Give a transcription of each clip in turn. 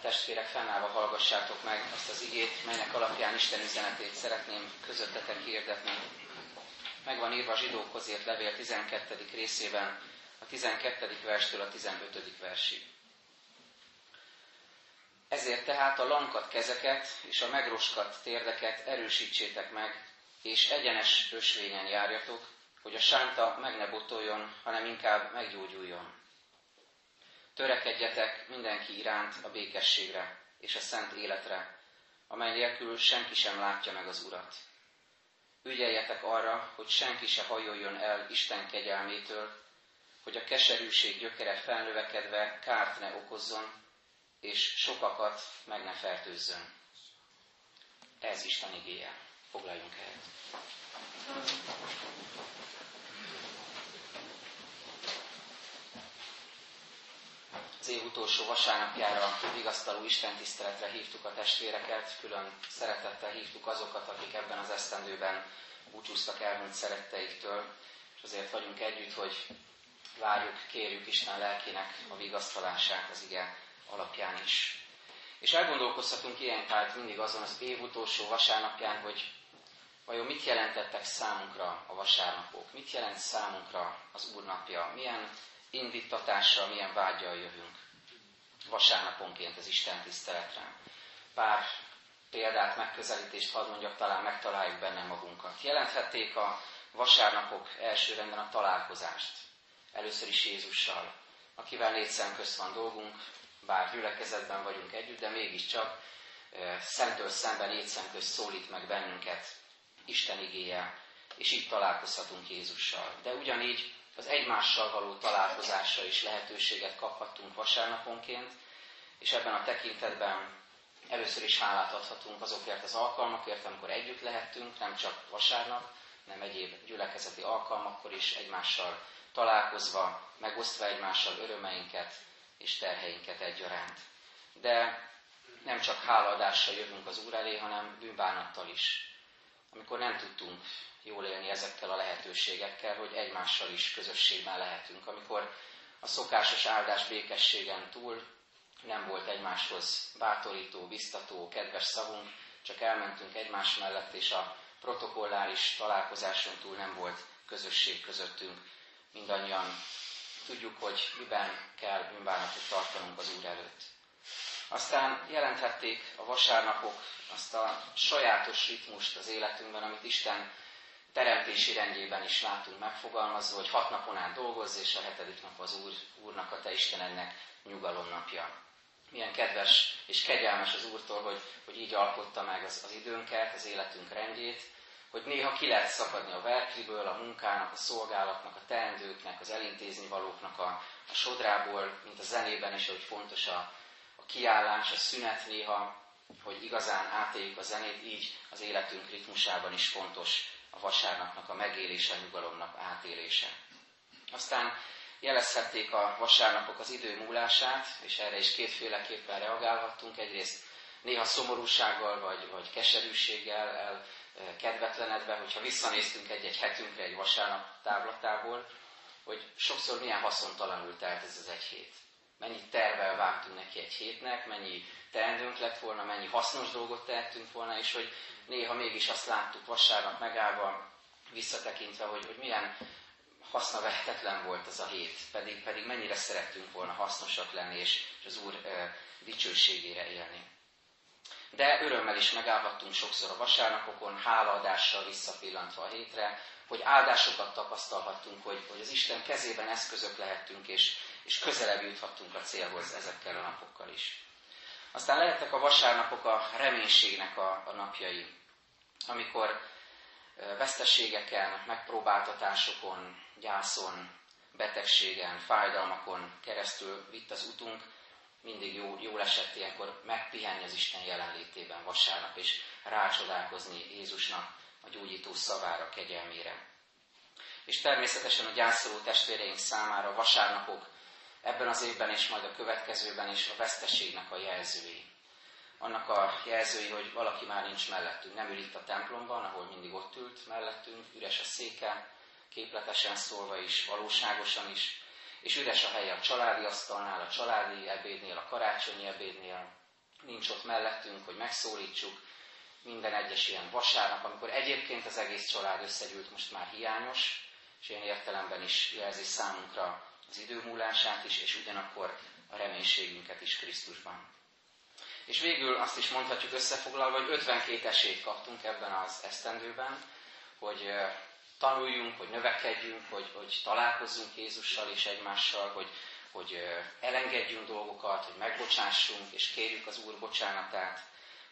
Tisztelt testvérek, fennállva hallgassátok meg azt az igét, melynek alapján Isten üzenetét szeretném közöttetek hirdetni. Megvan írva a zsidókhoz írt levél 12. részében, a 12. verstől a 15. versig. Ezért tehát a lankat kezeket és a megroskat térdeket erősítsétek meg, és egyenes ösvényen járjatok, hogy a sánta meg ne botoljon, hanem inkább meggyógyuljon. Törekedjetek mindenki iránt a békességre és a szent életre, amely nélkül senki sem látja meg az Urat. Ügyeljetek arra, hogy senki se hajoljon el Isten kegyelmétől, hogy a keserűség gyökere felnövekedve kárt ne okozzon, és sokakat meg ne fertőzzön. Ez Isten igéje. Foglaljunk el. Év utolsó vasárnapjára vigasztaló Isten tiszteletre hívtuk a testvéreket, külön szeretettel hívtuk azokat, akik ebben az esztendőben búcsúztak elmúlt szeretteiktől, és azért vagyunk együtt, hogy várjuk, kérjük Isten lelkének a vigasztalását az ige alapján is. És elgondolkozhatunk ilyen tehát mindig azon az év utolsó vasárnapján, hogy vajon mit jelentettek számunkra a vasárnapok, mit jelent számunkra az Úr napja, milyen indítatással, milyen vágyal jövünk vasárnaponként az Isten tiszteletre. Pár példát, megközelítést hadd mondjak, talán megtaláljuk benne magunkat. Jelenthették a vasárnapok elsőrendben a találkozást. Először is Jézussal, akivel négy szem közt van dolgunk, bár gyülekezetben vagyunk együtt, de mégiscsak szemtől szemben négy szem közt szólít meg bennünket Isten igéje, és így találkozhatunk Jézussal. De ugyanígy az egymással való találkozásra is lehetőséget kaphattunk vasárnaponként, és ebben a tekintetben először is hálát adhatunk azokért az alkalmakért, amikor együtt lehettünk, nem csak vasárnap, nem egyéb gyülekezeti alkalmakkor is egymással találkozva, megosztva egymással örömeinket és terheinket egyaránt. De nem csak hálaadással jövünk az Úr elé, hanem bűnbánattal is. Amikor nem tudtunk jól élni ezekkel a lehetőségekkel, hogy egymással is közösségben lehetünk. Amikor a szokásos áldás békességen túl nem volt egymáshoz bátorító, biztató, kedves szavunk, csak elmentünk egymás mellett, és a protokolláris találkozáson túl nem volt közösség közöttünk. Mindannyian tudjuk, hogy miben kell bűnbánatot tartanunk az Úr előtt. Aztán jelenthették a vasárnapok azt a sajátos ritmust az életünkben, amit Isten teremtési rendjében is látunk megfogalmazva, hogy hat napon át dolgozz, és a hetedik nap az Úr, Úrnak, a Te Istenednek nyugalomnapja. Milyen kedves és kegyelmes az Úrtól, hogy, hogy így alkotta meg az, az időnket, az életünk rendjét, hogy néha ki lehet szakadni a verkliből, a munkának, a szolgálatnak, a teendőknek, az elintézni valóknak a, a sodrából, mint a zenében is, hogy fontos a kiállás, a szünet néha, hogy igazán átéljük a zenét, így az életünk ritmusában is fontos a vasárnapnak a megélése, a nyugalomnak átélése. Aztán jelezhették a vasárnapok az idő múlását, és erre is kétféleképpen reagálhattunk. Egyrészt néha szomorúsággal vagy, vagy keserűséggel el kedvetlenedve, hogyha visszanéztünk egy-egy hetünkre egy vasárnap távlatából, hogy sokszor milyen haszontalanul telt ez az egy hét. Mennyi tervel vágtunk neki egy hétnek, mennyi teendőnk lett volna, mennyi hasznos dolgot tehettünk volna, és hogy néha mégis azt láttuk vasárnap megállva, visszatekintve, hogy, hogy milyen haszna vehetetlen volt az a hét, pedig, pedig mennyire szerettünk volna hasznosak lenni, és, és az Úr e, dicsőségére élni. De örömmel is megállhattunk sokszor a vasárnapokon, hálaadással visszapillantva a hétre, hogy áldásokat tapasztalhattunk, hogy, hogy az Isten kezében eszközök lehettünk, és, és közelebb juthattunk a célhoz ezekkel a napokkal is. Aztán lehettek a vasárnapok a reménységnek a, a napjai, amikor veszteségeken, megpróbáltatásokon, gyászon, betegségen, fájdalmakon keresztül vitt az utunk, mindig jó, jól esett ilyenkor megpihenni az Isten jelenlétében vasárnap, és rácsodálkozni Jézusnak a gyógyító szavára, kegyelmére. És természetesen a gyászoló testvéreink számára vasárnapok ebben az évben és majd a következőben is a veszteségnek a jelzői. Annak a jelzői, hogy valaki már nincs mellettünk, nem ül itt a templomban, ahol mindig ott ült mellettünk, üres a széke, képletesen szólva is, valóságosan is, és üres a helye a családi asztalnál, a családi ebédnél, a karácsonyi ebédnél, nincs ott mellettünk, hogy megszólítsuk. Minden egyes ilyen vasárnap, amikor egyébként az egész család összegyűlt, most már hiányos, és ilyen értelemben is jelzi számunkra az idő múlását is, és ugyanakkor a reménységünket is Krisztusban. És végül azt is mondhatjuk összefoglalva, hogy 52 esélyt kaptunk ebben az esztendőben, hogy tanuljunk, hogy növekedjünk, hogy, hogy találkozzunk Jézussal és egymással, hogy, hogy elengedjünk dolgokat, hogy megbocsássunk, és kérjük az Úr bocsánatát,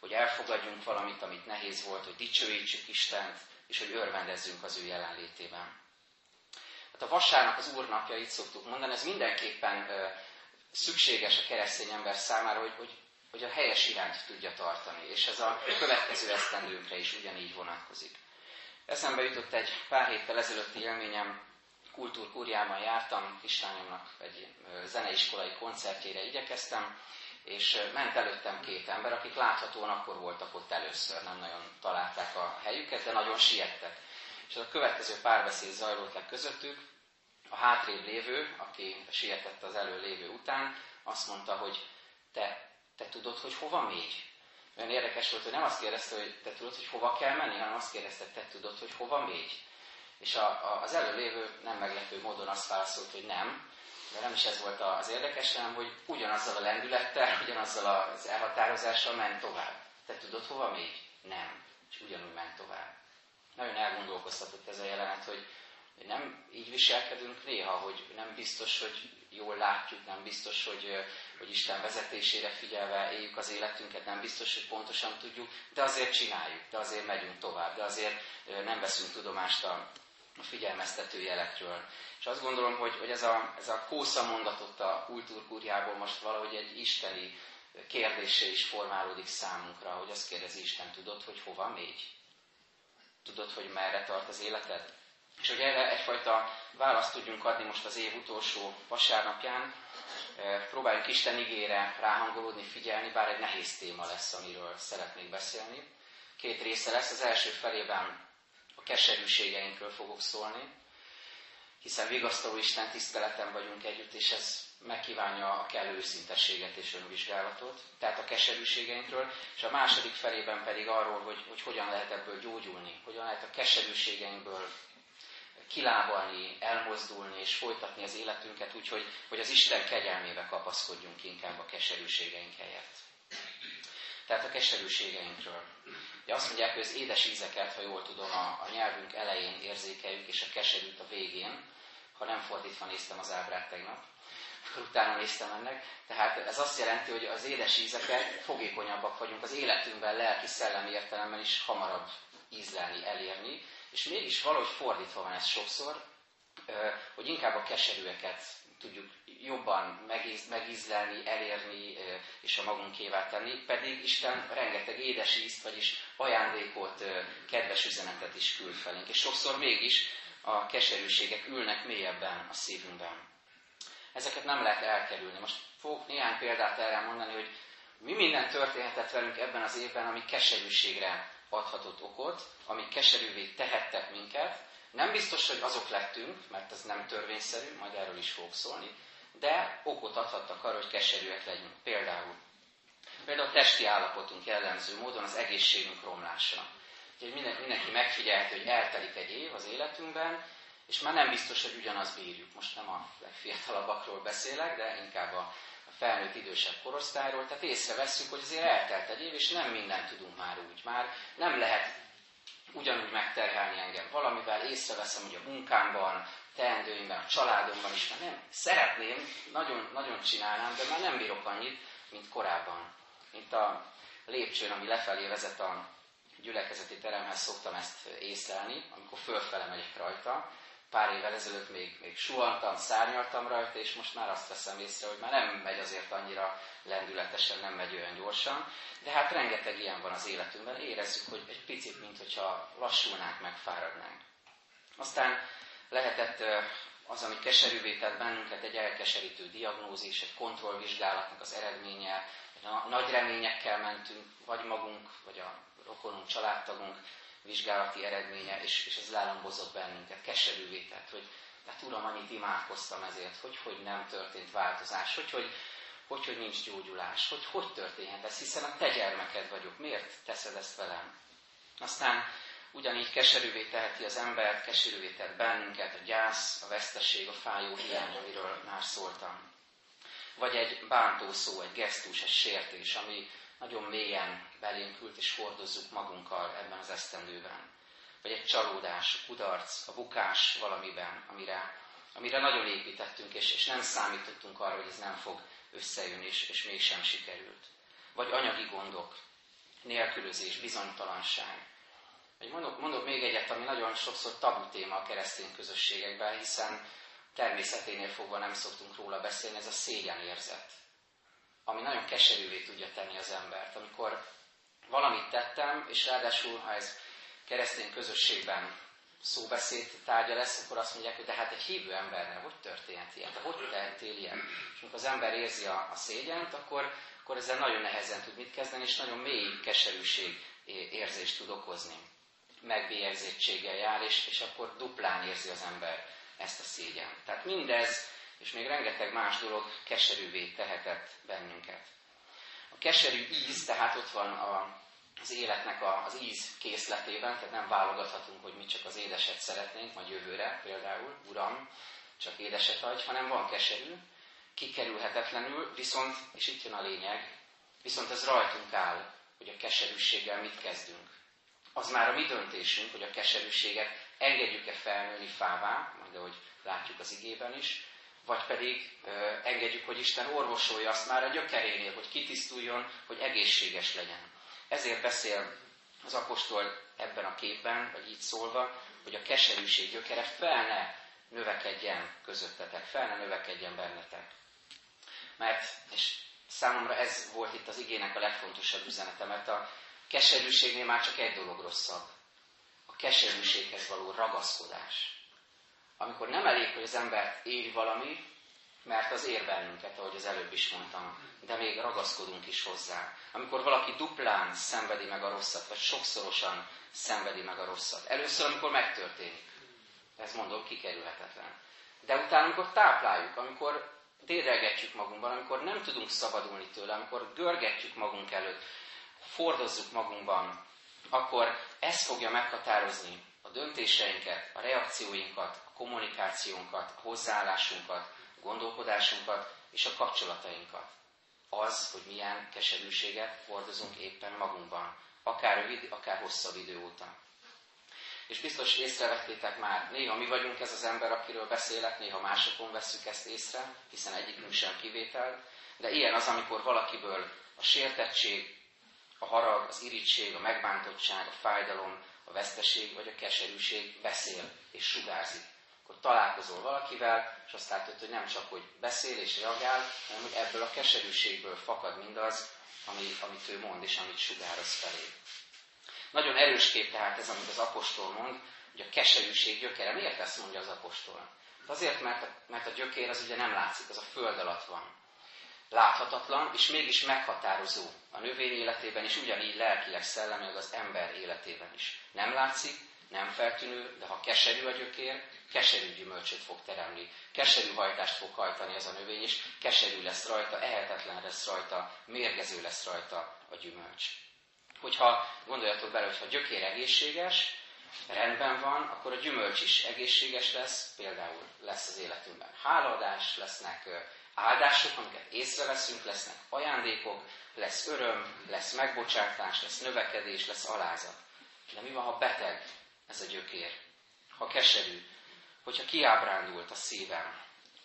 hogy elfogadjunk valamit, amit nehéz volt, hogy dicsőítsük Istent, és hogy örvendezzünk az ő jelenlétében. Hát a vasárnap az Úr napja, így szoktuk mondani, ez mindenképpen szükséges a keresztény ember számára, hogy, hogy, hogy a helyes irányt tudja tartani, és ez a következő esztendőnkre is ugyanígy vonatkozik. Eszembe jutott egy pár héttel ezelőtti élményem, kultúrkúriában jártam, kislányomnak egy zeneiskolai koncertjére igyekeztem, és ment előttem két ember, akik láthatóan akkor voltak ott először, nem nagyon találták a helyüket, de nagyon siettek. És a következő párbeszéd zajlott le közöttük, a hátrébb lévő, aki sietett az elő lévő után, azt mondta, hogy te, te tudod, hogy hova mégy? Olyan érdekes volt, hogy nem azt kérdezte, hogy te tudod, hogy hova kell menni, hanem azt kérdezte, te tudod, hogy hova mégy. És a, a, az előlévő nem meglepő módon azt válaszolt, hogy nem, de nem is ez volt az érdekes, hanem hogy ugyanazzal a lendülettel, ugyanazzal az elhatározással ment tovább. Te tudod, hova mégy? Nem. És ugyanúgy ment tovább. Nagyon elgondolkoztatott ez a jelenet, hogy nem így viselkedünk néha, hogy nem biztos, hogy jól látjuk, nem biztos, hogy, hogy Isten vezetésére figyelve éljük az életünket, nem biztos, hogy pontosan tudjuk, de azért csináljuk, de azért megyünk tovább, de azért nem veszünk tudomást a, figyelmeztető jelekről. És azt gondolom, hogy, hogy ez, a, ez a kósza mondatot a kultúrkúrjából most valahogy egy isteni kérdése is formálódik számunkra, hogy azt kérdezi Isten, tudod, hogy hova mégy? Tudod, hogy merre tart az életed? És hogy erre egyfajta választ tudjunk adni most az év utolsó vasárnapján, próbáljunk Isten igére ráhangolódni, figyelni, bár egy nehéz téma lesz, amiről szeretnék beszélni. Két része lesz. Az első felében a keserűségeinkről fogok szólni, hiszen vigasztaló Isten tiszteleten vagyunk együtt, és ez megkívánja a kellő őszintességet és önvizsgálatot, tehát a keserűségeinkről, és a második felében pedig arról, hogy, hogy hogyan lehet ebből gyógyulni, hogyan lehet a keserűségeinkből kilábalni, elmozdulni és folytatni az életünket úgy, hogy, hogy az Isten kegyelmébe kapaszkodjunk inkább a keserűségeink helyett. Tehát a keserűségeinkről. Ja, azt mondják, hogy az édes ízeket, ha jól tudom, a, a nyelvünk elején érzékeljük, és a keserűt a végén, ha nem fordítva néztem az ábrát tegnap, utána néztem ennek. Tehát ez azt jelenti, hogy az édes ízeket fogékonyabbak vagyunk az életünkben, lelki, szellemi értelemben is hamarabb ízlelni, elérni, és mégis valahogy fordítva van ez sokszor, hogy inkább a keserűeket tudjuk jobban megíz, megízlelni, elérni és a magunkévá tenni, pedig Isten rengeteg édes ízt, vagyis ajándékot, kedves üzenetet is küld felénk. És sokszor mégis a keserűségek ülnek mélyebben a szívünkben. Ezeket nem lehet elkerülni. Most fogok néhány példát erre mondani, hogy mi minden történhetett velünk ebben az évben, ami keserűségre adhatott okot, amik keserűvé tehettek minket. Nem biztos, hogy azok lettünk, mert ez nem törvényszerű, majd erről is fogok szólni, de okot adhattak arra, hogy keserűek legyünk. Például, például a testi állapotunk jellemző módon az egészségünk romlása. Úgyhogy mindenki megfigyelheti, hogy eltelik egy év az életünkben, és már nem biztos, hogy ugyanazt bírjuk. Most nem a legfiatalabbakról beszélek, de inkább a felnőtt idősebb korosztályról, tehát észreveszünk, hogy azért eltelt egy év, és nem mindent tudunk már úgy. Már nem lehet ugyanúgy megterhelni engem valamivel, észreveszem, hogy a munkámban, teendőimben, a családomban is, mert nem szeretném, nagyon, nagyon csinálnám, de már nem bírok annyit, mint korábban. Mint a lépcsőn, ami lefelé vezet a gyülekezeti teremhez, szoktam ezt észlelni, amikor fölfele megyek rajta, pár évvel ezelőtt még, még suhantam, szárnyaltam rajta, és most már azt veszem észre, hogy már nem megy azért annyira lendületesen, nem megy olyan gyorsan, de hát rengeteg ilyen van az életünkben, érezzük, hogy egy picit, mintha lassulnánk, megfáradnánk. Aztán lehetett az, ami keserűvé tett bennünket, egy elkeserítő diagnózis, egy kontrollvizsgálatnak az eredménye, nagy reményekkel mentünk, vagy magunk, vagy a rokonunk, családtagunk vizsgálati eredménye, és, és ez lelombozott bennünket, keserűvé tett, hogy hát Uram, annyit imádkoztam ezért, hogy, hogy nem történt változás, hogy, hogy, hogy, hogy nincs gyógyulás, hogy hogy történhet ez, hiszen a te gyermeked vagyok, miért teszed ezt velem? Aztán ugyanígy keserűvé teheti az embert, keserűvé tett bennünket, a gyász, a veszteség, a fájó hiány, amiről már szóltam. Vagy egy bántó szó, egy gesztus, egy sértés, ami nagyon mélyen belénk és hordozzuk magunkkal ebben az esztendőben. Vagy egy csalódás, a kudarc, a bukás valamiben, amire, amire nagyon építettünk, és, és nem számítottunk arra, hogy ez nem fog összejönni, és, és mégsem sikerült. Vagy anyagi gondok, nélkülözés, bizonytalanság. Vagy mondok, mondok még egyet, ami nagyon sokszor tabu téma a keresztény közösségekben, hiszen természeténél fogva nem szoktunk róla beszélni, ez a szégyenérzet ami nagyon keserűvé tudja tenni az embert. Amikor valamit tettem, és ráadásul, ha ez keresztény közösségben szóbeszéd tárgya lesz, akkor azt mondják, hogy de hát egy hívő embernek hogy történhet ilyen, de hogy tehetél ilyen? És amikor az ember érzi a, a szégyent, akkor, akkor ezzel nagyon nehezen tud mit kezdeni, és nagyon mély keserűség érzést tud okozni. Megbélyegzétséggel jár, és, és akkor duplán érzi az ember ezt a szégyen. Tehát mindez és még rengeteg más dolog keserűvé tehetett bennünket. A keserű íz, tehát ott van a, az életnek a, az íz készletében, tehát nem válogathatunk, hogy mi csak az édeset szeretnénk, majd jövőre például, Uram, csak édeset adj, hanem van keserű, kikerülhetetlenül, viszont, és itt jön a lényeg, viszont ez rajtunk áll, hogy a keserűséggel mit kezdünk. Az már a mi döntésünk, hogy a keserűséget engedjük-e felnőni fává, majd ahogy látjuk az igében is, vagy pedig ö, engedjük, hogy Isten orvosolja azt már a gyökerénél, hogy kitisztuljon, hogy egészséges legyen. Ezért beszél az apostol ebben a képben, vagy így szólva, hogy a keserűség gyökere fel ne növekedjen közöttetek, fel ne növekedjen bennetek. Mert, és számomra ez volt itt az igének a legfontosabb üzenete, mert a keserűségnél már csak egy dolog rosszabb. A keserűséghez való ragaszkodás amikor nem elég, hogy az embert éri valami, mert az ér bennünket, ahogy az előbb is mondtam, de még ragaszkodunk is hozzá. Amikor valaki duplán szenvedi meg a rosszat, vagy sokszorosan szenvedi meg a rosszat. Először, amikor megtörténik. Ez mondom, kikerülhetetlen. De utána, amikor tápláljuk, amikor dédelgetjük magunkban, amikor nem tudunk szabadulni tőle, amikor görgetjük magunk előtt, fordozzuk magunkban, akkor ez fogja meghatározni a döntéseinket, a reakcióinkat, kommunikációnkat, hozzáállásunkat, gondolkodásunkat és a kapcsolatainkat. Az, hogy milyen keserűséget hordozunk éppen magunkban, akár rövid, akár hosszabb idő óta. És biztos észrevettétek már, néha mi vagyunk ez az ember, akiről beszélek, néha másokon veszük ezt észre, hiszen egyikünk sem kivétel, de ilyen az, amikor valakiből a sértettség, a harag, az irítség, a megbántottság, a fájdalom, a veszteség vagy a keserűség beszél és sugárzik. Akkor találkozol valakivel, és azt látod, hogy nem csak, hogy beszél és reagál, hanem hogy ebből a keserűségből fakad mindaz, ami, amit ő mond és amit sugároz felé. Nagyon erős kép tehát ez, amit az apostol mond, hogy a keserűség gyökere. Miért ezt mondja az apostol? Azért, mert a, mert a gyökér az ugye nem látszik, az a föld alatt van láthatatlan, és mégis meghatározó a növény életében is, ugyanígy lelkileg, szellemileg az ember életében is. Nem látszik, nem feltűnő, de ha keserű a gyökér, keserű gyümölcsöt fog teremni. Keserű hajtást fog hajtani ez a növény, és keserű lesz rajta, ehetetlen lesz rajta, mérgező lesz rajta a gyümölcs. Hogyha gondoljatok bele, hogy ha gyökér egészséges, rendben van, akkor a gyümölcs is egészséges lesz, például lesz az életünkben háladás, lesznek áldások, amiket észreveszünk, lesznek ajándékok, lesz öröm, lesz megbocsátás, lesz növekedés, lesz alázat. De mi van, ha beteg ez a gyökér? Ha keserű, hogyha kiábrándult a szívem,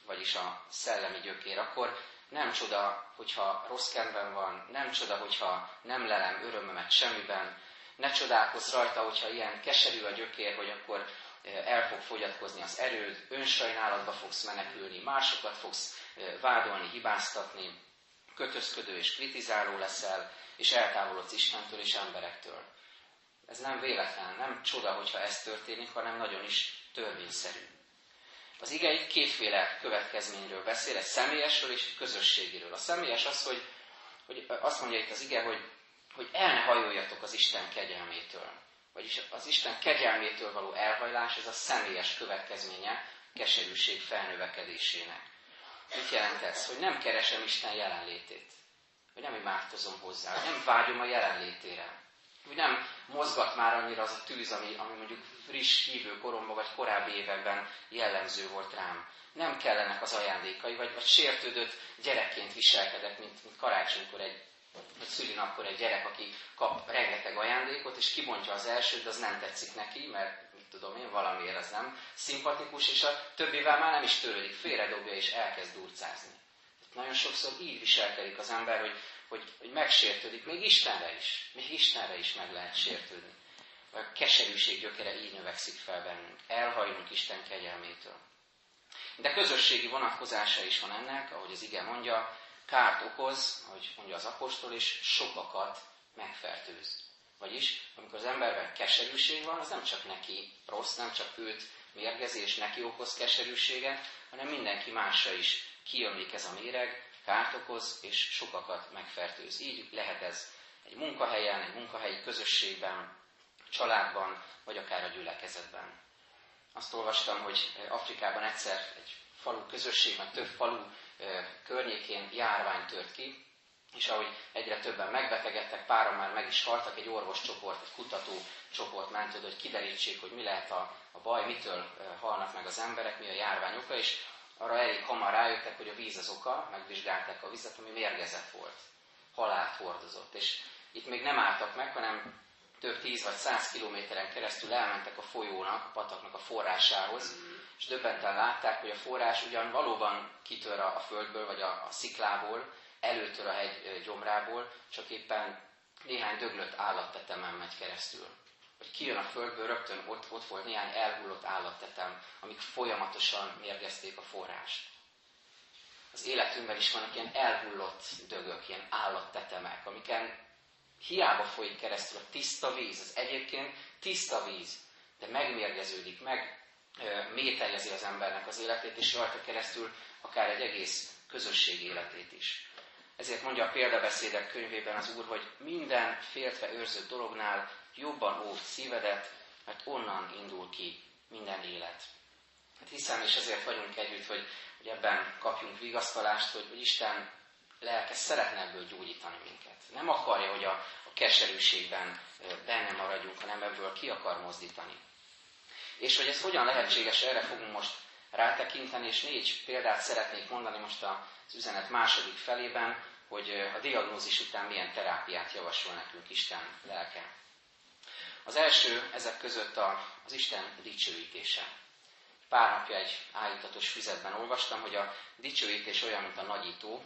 vagyis a szellemi gyökér, akkor nem csoda, hogyha rossz kedvem van, nem csoda, hogyha nem lelem örömömet semmiben, ne csodálkozz rajta, hogyha ilyen keserű a gyökér, hogy akkor eh, el fog fogyatkozni az erőd, önsajnálatba fogsz menekülni, másokat fogsz vádolni, hibáztatni, kötözködő és kritizáló leszel, és eltávolodsz Istentől és emberektől. Ez nem véletlen, nem csoda, hogyha ez történik, hanem nagyon is törvényszerű. Az ige itt kétféle következményről beszél, egy személyesről és egy közösségiről. A személyes az, hogy, hogy azt mondja itt az ige, hogy, hogy el ne hajoljatok az Isten kegyelmétől. Vagyis az Isten kegyelmétől való elhajlás, ez a személyes következménye keserűség felnövekedésének. Mit jelent ez? Hogy nem keresem Isten jelenlétét. Hogy nem imádkozom hozzá. Hogy nem vágyom a jelenlétére. Hogy nem mozgat már annyira az a tűz, ami, ami mondjuk friss hívő koromban, vagy korábbi években jellemző volt rám. Nem kellenek az ajándékai, vagy, vagy sértődött gyerekként viselkedek, mint, mint karácsonykor egy vagy szülinapkor egy gyerek, aki kap rengeteg ajándékot, és kibontja az elsőt, de az nem tetszik neki, mert mit tudom én, valamiért az nem szimpatikus, és a többivel már nem is törődik, félredobja és elkezd durcázni. Nagyon sokszor így viselkedik az ember, hogy, hogy, hogy megsértődik, még Istenre is, még Istenre is meg lehet sértődni. A keserűség gyökere így növekszik fel bennünk. Elhajlunk Isten kegyelmétől. De közösségi vonatkozása is van ennek, ahogy az ige mondja, kárt okoz, ahogy mondja az apostol, és sokakat megfertőz. Vagyis, amikor az emberben keserűség van, az nem csak neki rossz, nem csak őt mérgezi, és neki okoz keserűséget, hanem mindenki másra is kiömlik ez a méreg, kárt okoz, és sokakat megfertőz. Így lehet ez egy munkahelyen, egy munkahelyi közösségben, családban, vagy akár a gyülekezetben. Azt olvastam, hogy Afrikában egyszer egy falu közösség, meg több falu környékén járvány tört ki, és ahogy egyre többen megbetegedtek, páran már meg is haltak, egy orvoscsoport, egy kutatócsoport ment oda, hogy kiderítsék, hogy mi lehet a, a baj, mitől halnak meg az emberek, mi a járvány oka, és arra elég hamar rájöttek, hogy a víz az oka, megvizsgálták a vizet, ami mérgezett volt, halált hordozott. És itt még nem álltak meg, hanem több tíz vagy száz kilométeren keresztül elmentek a folyónak, a pataknak a forrásához, és döbbenten látták, hogy a forrás ugyan valóban kitör a földből, vagy a, a sziklából, előtör a hegy gyomrából, csak éppen néhány döglött állattetemen megy keresztül. Vagy kijön a földből, rögtön ott, ott volt néhány elhullott állattetem, amik folyamatosan mérgezték a forrást. Az életünkben is vannak ilyen elhullott dögök, ilyen állattetemek, amiken hiába folyik keresztül a tiszta víz, az egyébként tiszta víz, de megmérgeződik, meg mételjezi az embernek az életét, és rajta keresztül akár egy egész közösség életét is. Ezért mondja a példabeszédek könyvében az Úr, hogy minden féltve őrzött dolognál jobban óvd szívedet, mert onnan indul ki minden élet. Hát hiszem, és ezért vagyunk együtt, hogy, hogy ebben kapjunk vigasztalást, hogy, hogy Isten lelke szeretne ebből gyógyítani minket. Nem akarja, hogy a, a keserűségben benne maradjunk, hanem ebből ki akar mozdítani. És hogy ez hogyan lehetséges, erre fogunk most rátekinteni, és négy példát szeretnék mondani most az üzenet második felében, hogy a diagnózis után milyen terápiát javasol nekünk Isten lelke. Az első ezek között az Isten dicsőítése. Pár napja egy állítatos füzetben olvastam, hogy a dicsőítés olyan, mint a nagyító,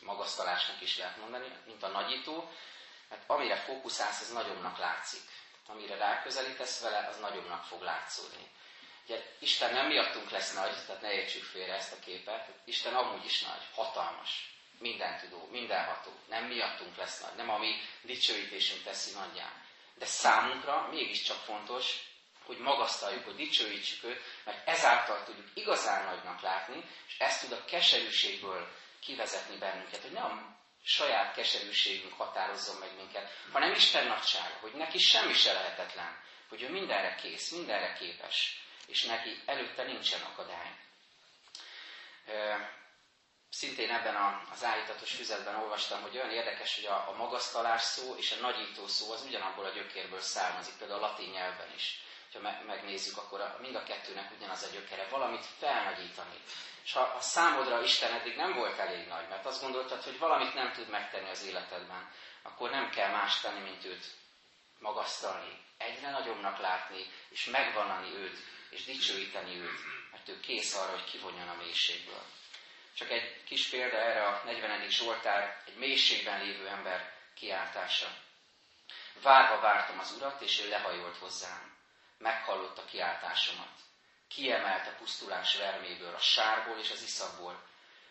magasztalásnak is lehet mondani, mint a nagyító, mert amire fókuszálsz, az nagyobbnak látszik. Amire ráközelítesz vele, az nagyobbnak fog látszódni. Ugye Isten nem miattunk lesz nagy, tehát ne értsük félre ezt a képet. Isten amúgy is nagy, hatalmas, mindentudó, mindenható. Nem miattunk lesz nagy, nem a mi dicsőítésünk teszi nagyjá. De számunkra mégiscsak fontos, hogy magasztaljuk, hogy dicsőítsük őt, mert ezáltal tudjuk igazán nagynak látni, és ezt tud a keserűségből kivezetni bennünket, hogy nem saját keserűségünk határozzon meg minket, hanem Isten nagysága, hogy neki semmi se lehetetlen, hogy ő mindenre kész, mindenre képes, és neki előtte nincsen akadály. Szintén ebben az állítatos füzetben olvastam, hogy olyan érdekes, hogy a, a magasztalás szó és a nagyító szó az ugyanabból a gyökérből származik, például a latin nyelven is. Ha megnézzük, akkor a, mind a kettőnek ugyanaz a gyökere, valamit felnagyítani. És ha a számodra Isten eddig nem volt elég nagy, mert azt gondoltad, hogy valamit nem tud megtenni az életedben, akkor nem kell más tenni, mint őt magasztalni, egyre nagyobbnak látni, és megvannani őt, és dicsőíteni őt, mert ő kész arra, hogy kivonjon a mélységből. Csak egy kis példa erre a 40. Zsoltár, egy mélységben lévő ember kiáltása. Várva vártam az urat, és ő lehajolt hozzám. Meghallotta kiáltásomat. Kiemelt a pusztulás verméből, a sárból és az iszakból.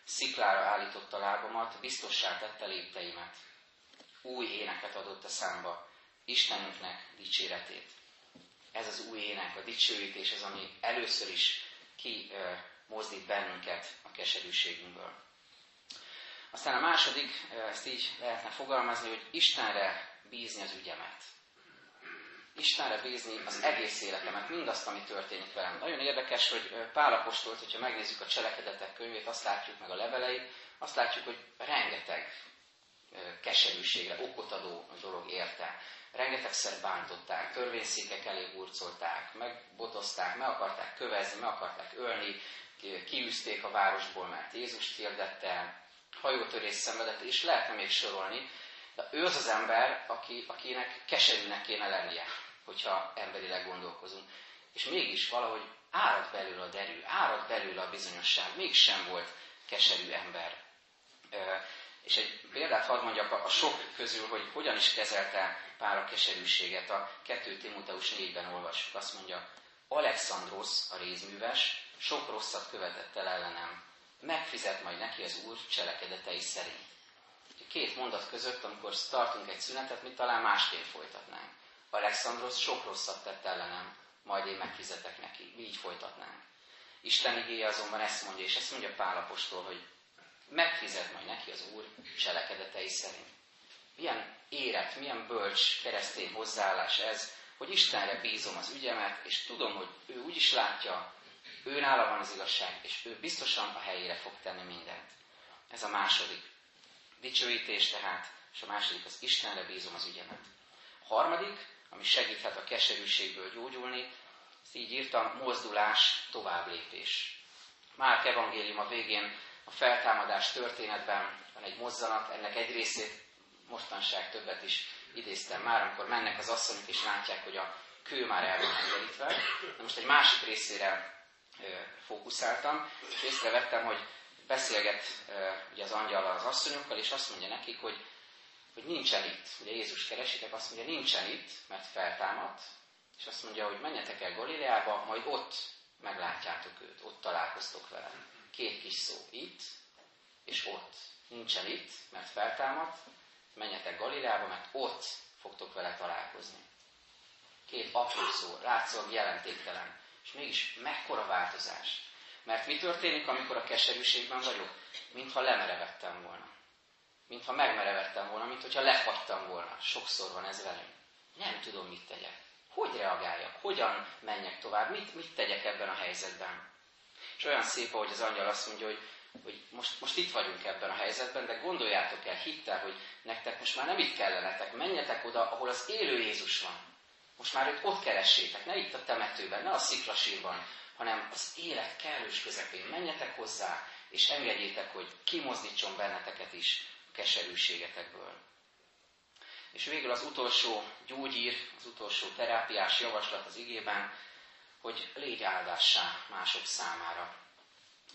Sziklára állította lábamat, biztossá tette lépteimet. Új éneket adott a számba, Istenünknek dicséretét. Ez az új ének, a dicsőítés, az, ami először is ki mozdít bennünket a keserűségünkből. Aztán a második, ezt így lehetne fogalmazni, hogy Istenre bízni az ügyemet. Istenre bízni az egész életemet, mindazt, ami történik velem. Nagyon érdekes, hogy Pálapostolt, hogyha megnézzük a cselekedetek könyvét, azt látjuk meg a leveleit, azt látjuk, hogy rengeteg keserűségre okot adó dolog érte. Rengetegszer bántották, törvényszékek elé burcolták, megbotozták, meg akarták kövezni, meg akarták ölni, kiűzték a városból, mert Jézust hirdette, hajótörés szenvedett, és lehetne még sorolni, de ő az az ember, aki, akinek keserűnek kéne lennie, hogyha emberileg gondolkozunk. És mégis valahogy árad belőle a derű, árad belőle a bizonyosság, mégsem volt keserű ember. És egy példát hadd mondjak a sok közül, hogy hogyan is kezelte Pál a keserűséget. A 2 Timóteus 4-ben olvassuk, azt mondja, Alexandros, a rézműves, sok rosszat követett el ellenem. Megfizet majd neki az Úr cselekedetei szerint. Két mondat között, amikor tartunk egy szünetet, mi talán másképp folytatnánk. Alexandros sok rosszat tett ellenem, majd én megfizetek neki. Mi így folytatnánk. Isten igéje azonban ezt mondja, és ezt mondja Pál apostol, hogy megfizet majd neki az Úr cselekedetei szerint. Milyen éret, milyen bölcs keresztény hozzáállás ez, hogy Istenre bízom az ügyemet, és tudom, hogy ő úgy is látja, ő nála van az igazság, és ő biztosan a helyére fog tenni mindent. Ez a második dicsőítés tehát, és a második az Istenre bízom az ügyemet. A harmadik, ami segíthet a keserűségből gyógyulni, ezt így írtam, mozdulás, továbblépés. Márk evangélium a végén a feltámadás történetben van egy mozzanat, ennek egy részét mostanság többet is idéztem már, amikor mennek az asszonyok és látják, hogy a kő már el van engerítve. De most egy másik részére fókuszáltam, és észrevettem, hogy beszélget ugye az angyal az asszonyokkal, és azt mondja nekik, hogy, hogy nincsen itt. Ugye Jézus keresitek, azt mondja, nincsen itt, mert feltámadt, és azt mondja, hogy menjetek el Galileába, majd ott meglátjátok őt, ott találkoztok vele. Két kis szó, itt és ott. Nincsen itt, mert feltámadt, menjetek Galileába, mert ott fogtok vele találkozni. Két apró szó, látszólag jelentéktelen, és mégis mekkora változás. Mert mi történik, amikor a keserűségben vagyok? Mintha lemerevettem volna. Mintha megmerevettem volna, mintha lefagytam volna. Sokszor van ez velünk. Nem tudom, mit tegyek. Hogy reagáljak? Hogyan menjek tovább? Mit, mit tegyek ebben a helyzetben? És olyan szép, ahogy az angyal azt mondja, hogy, hogy most, most itt vagyunk ebben a helyzetben, de gondoljátok el, hittel, hogy nektek most már nem itt kellenetek, menjetek oda, ahol az élő Jézus van. Most már őt ott keressétek, ne itt a temetőben, ne a sziklasírban, hanem az élet kellős közepén menjetek hozzá, és engedjétek, hogy kimozdítson benneteket is a keserűségetekből. És végül az utolsó gyógyír, az utolsó terápiás javaslat az igében, hogy légy áldássá mások számára.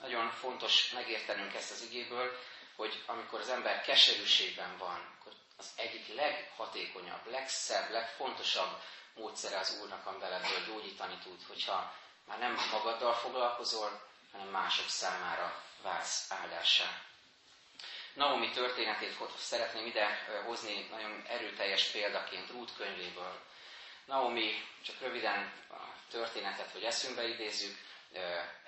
Nagyon fontos megértenünk ezt az igéből, hogy amikor az ember keserűségben van, akkor az egyik leghatékonyabb, legszebb, legfontosabb módszere az Úrnak, amivel ebből gyógyítani tud, hogyha már nem magaddal foglalkozol, hanem mások számára válsz áldássá. Naomi történetét szeretném ide hozni nagyon erőteljes példaként Rút könyvéből. Naomi, csak röviden a történetet, hogy eszünkbe idézzük,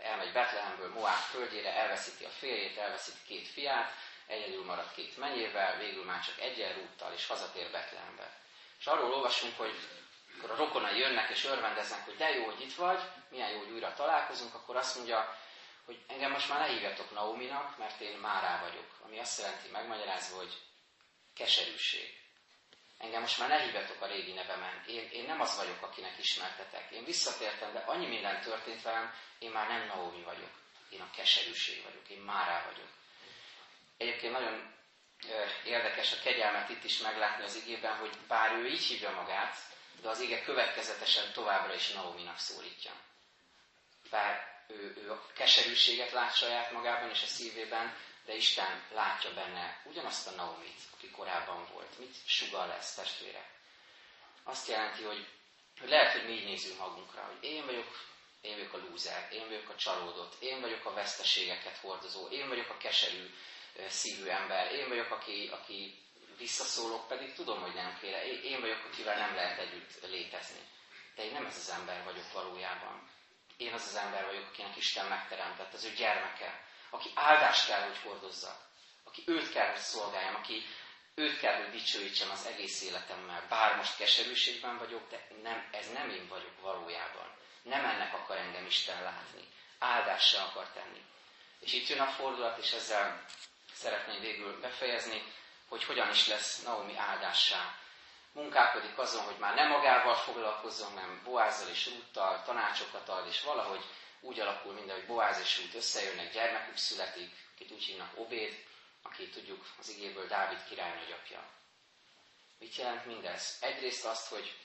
elmegy Betlehemből Moab földjére, elveszíti a férjét, elveszíti két fiát, egyedül marad két menyével, végül már csak egyen rúttal, és hazatér Betlehembe. És arról olvasunk, hogy akkor a rokonai jönnek és örvendeznek, hogy de jó, hogy itt vagy, milyen jó, hogy újra találkozunk, akkor azt mondja, hogy engem most már ne hívjatok Nauminak, mert én Márá vagyok. Ami azt jelenti megmagyarázva, hogy keserűség. Engem most már ne hívjatok a régi nevemen. Én, én nem az vagyok, akinek ismertetek. Én visszatértem, de annyi minden történt velem, én már nem Naomi vagyok. Én a keserűség vagyok, én Márá vagyok. Egyébként nagyon érdekes a kegyelmet itt is meglátni az igében, hogy bár ő így hívja magát, de az ége következetesen továbbra is Naominak szólítja. Bár ő, ő a keserűséget lát saját magában és a szívében, de Isten látja benne ugyanazt a Naomit, aki korábban volt. Mit sugal lesz testvére? Azt jelenti, hogy, hogy lehet, hogy mi így nézünk magunkra, hogy én vagyok, én vagyok a lúzer, én vagyok a csalódott, én vagyok a veszteségeket hordozó, én vagyok a keserű szívű ember, én vagyok, aki, aki visszaszólok, pedig tudom, hogy nem féle. Én vagyok, akivel nem lehet együtt létezni. De én nem ez az ember vagyok valójában. Én az az ember vagyok, akinek Isten megteremtett, az ő gyermeke, aki áldást kell, hogy hordozza, aki őt kell, hogy szolgáljam, aki őt kell, hogy dicsőítsem az egész életemmel. Bár most keserűségben vagyok, de nem, ez nem én vagyok valójában. Nem ennek akar engem Isten látni. Áldással akar tenni. És itt jön a fordulat, és ezzel szeretném végül befejezni, hogy hogyan is lesz Naomi áldássá. Munkálkodik azon, hogy már nem magával foglalkozzon, nem Boázzal és Rúttal tanácsokat ad, és valahogy úgy alakul minden, hogy Boáz és Rút összejönnek, gyermekük születik, akit úgy hívnak Obéd, aki tudjuk az igéből Dávid király nagyapja. Mit jelent mindez? Egyrészt azt, hogy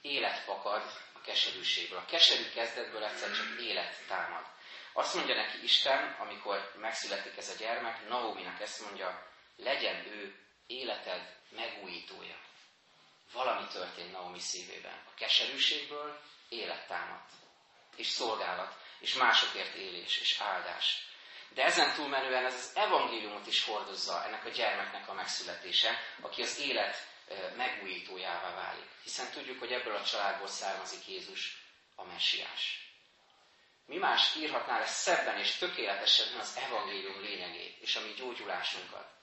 élet fakad a keserűségből. A keserű kezdetből egyszer csak élet támad. Azt mondja neki Isten, amikor megszületik ez a gyermek, Naominak ezt mondja, legyen ő életed megújítója. Valami történt Naomi szívében. A keserűségből élet támadt. És szolgálat, és másokért élés, és áldás. De ezen túlmenően ez az evangéliumot is hordozza ennek a gyermeknek a megszületése, aki az élet megújítójává válik. Hiszen tudjuk, hogy ebből a családból származik Jézus, a messiás. Mi más írhatná le szebben és tökéletesebben az evangélium lényegét és a mi gyógyulásunkat,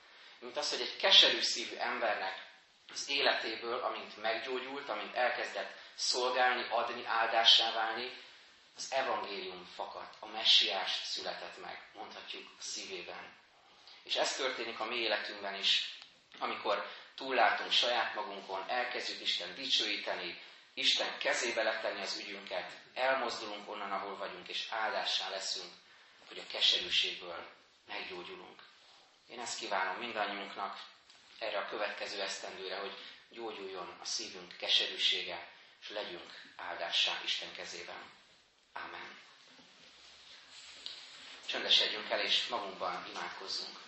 mint az, hogy egy keserű szívű embernek az életéből, amint meggyógyult, amint elkezdett szolgálni, adni, áldássá válni, az evangélium fakadt, a messiás született meg, mondhatjuk szívében. És ez történik a mi életünkben is, amikor túllátunk saját magunkon, elkezdjük Isten dicsőíteni, Isten kezébe letenni az ügyünket, elmozdulunk onnan, ahol vagyunk, és áldássá leszünk, hogy a keserűségből meggyógyulunk. Én ezt kívánom mindannyiunknak erre a következő esztendőre, hogy gyógyuljon a szívünk keserűsége, és legyünk áldássá Isten kezében. Amen. Csöndesedjünk el, és magunkban imádkozzunk.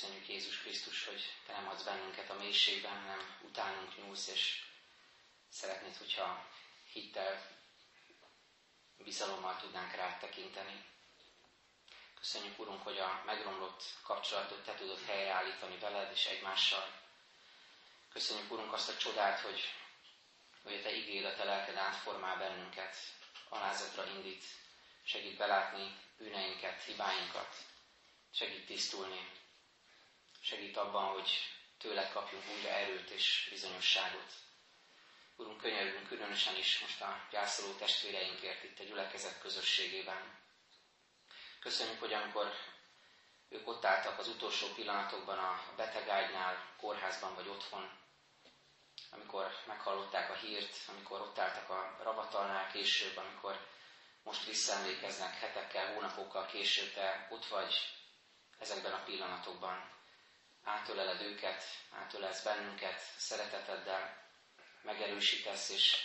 Köszönjük Jézus Krisztus, hogy Te nem adsz bennünket a mélységben, hanem utánunk nyúlsz, és szeretnéd, hogyha hittel, bizalommal tudnánk rád tekinteni. Köszönjük, Urunk, hogy a megromlott kapcsolatot Te tudod helyreállítani veled és egymással. Köszönjük, Urunk, azt a csodát, hogy, hogy a Te igéd, a Te lelked átformál bennünket, alázatra indít, segít belátni bűneinket, hibáinkat, segít tisztulni, Segít abban, hogy tőle kapjunk újra erőt és bizonyosságot. Urunk, könyörgünk különösen is most a gyászoló testvéreinkért itt a gyülekezet közösségében. Köszönjük, hogy amikor ők ott álltak az utolsó pillanatokban a betegágynál, kórházban vagy otthon, amikor meghallották a hírt, amikor ott álltak a ravatalnál később, amikor most visszaemlékeznek hetekkel, hónapokkal később, te ott vagy ezekben a pillanatokban átöleled őket, átölelsz bennünket szereteteddel, megerősítesz, és,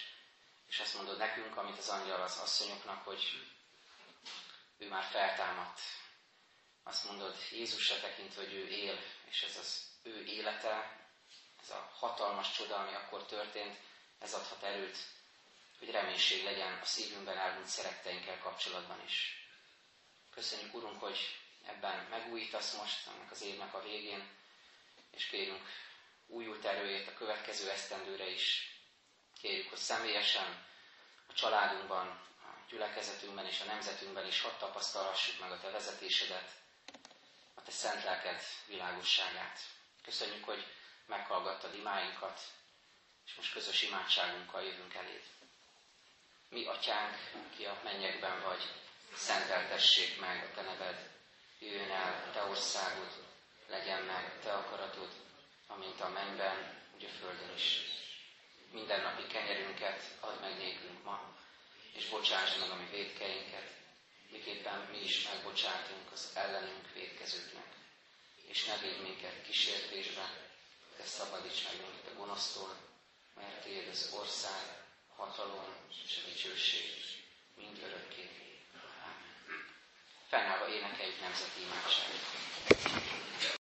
és azt mondod nekünk, amit az angyal az asszonyoknak, hogy ő már feltámadt. Azt mondod Jézusra tekintve, hogy ő él, és ez az ő élete, ez a hatalmas csoda, ami akkor történt, ez adhat erőt, hogy reménység legyen a szívünkben elhunyt szeretteinkkel kapcsolatban is. Köszönjük, Urunk, hogy ebben megújítasz most, ennek az évnek a végén, és kérjünk újult erőjét a következő esztendőre is. Kérjük, hogy személyesen, a családunkban, a gyülekezetünkben és a nemzetünkben is hadd tapasztalhassuk meg a Te vezetésedet, a Te szent lelked világosságát. Köszönjük, hogy meghallgattad imáinkat, és most közös imádságunkkal jövünk eléd. Mi, Atyánk, ki a mennyekben vagy, szenteltessék meg a Te neved, jöjjön el Te országod, legyen meg Te akaratod, amint a mennyben, úgy a földön is. Mindennapi kenyerünket add meg nékünk ma, és bocsásd meg a mi védkeinket, miképpen mi is megbocsátunk az ellenünk védkezőknek. És ne védj minket kísértésbe, de szabadíts meg minket a gonosztól, mert Tiéd az ország, hatalom és a dicsőség mind örökké. Amen. Fennállva énekeljük nemzeti imádságot.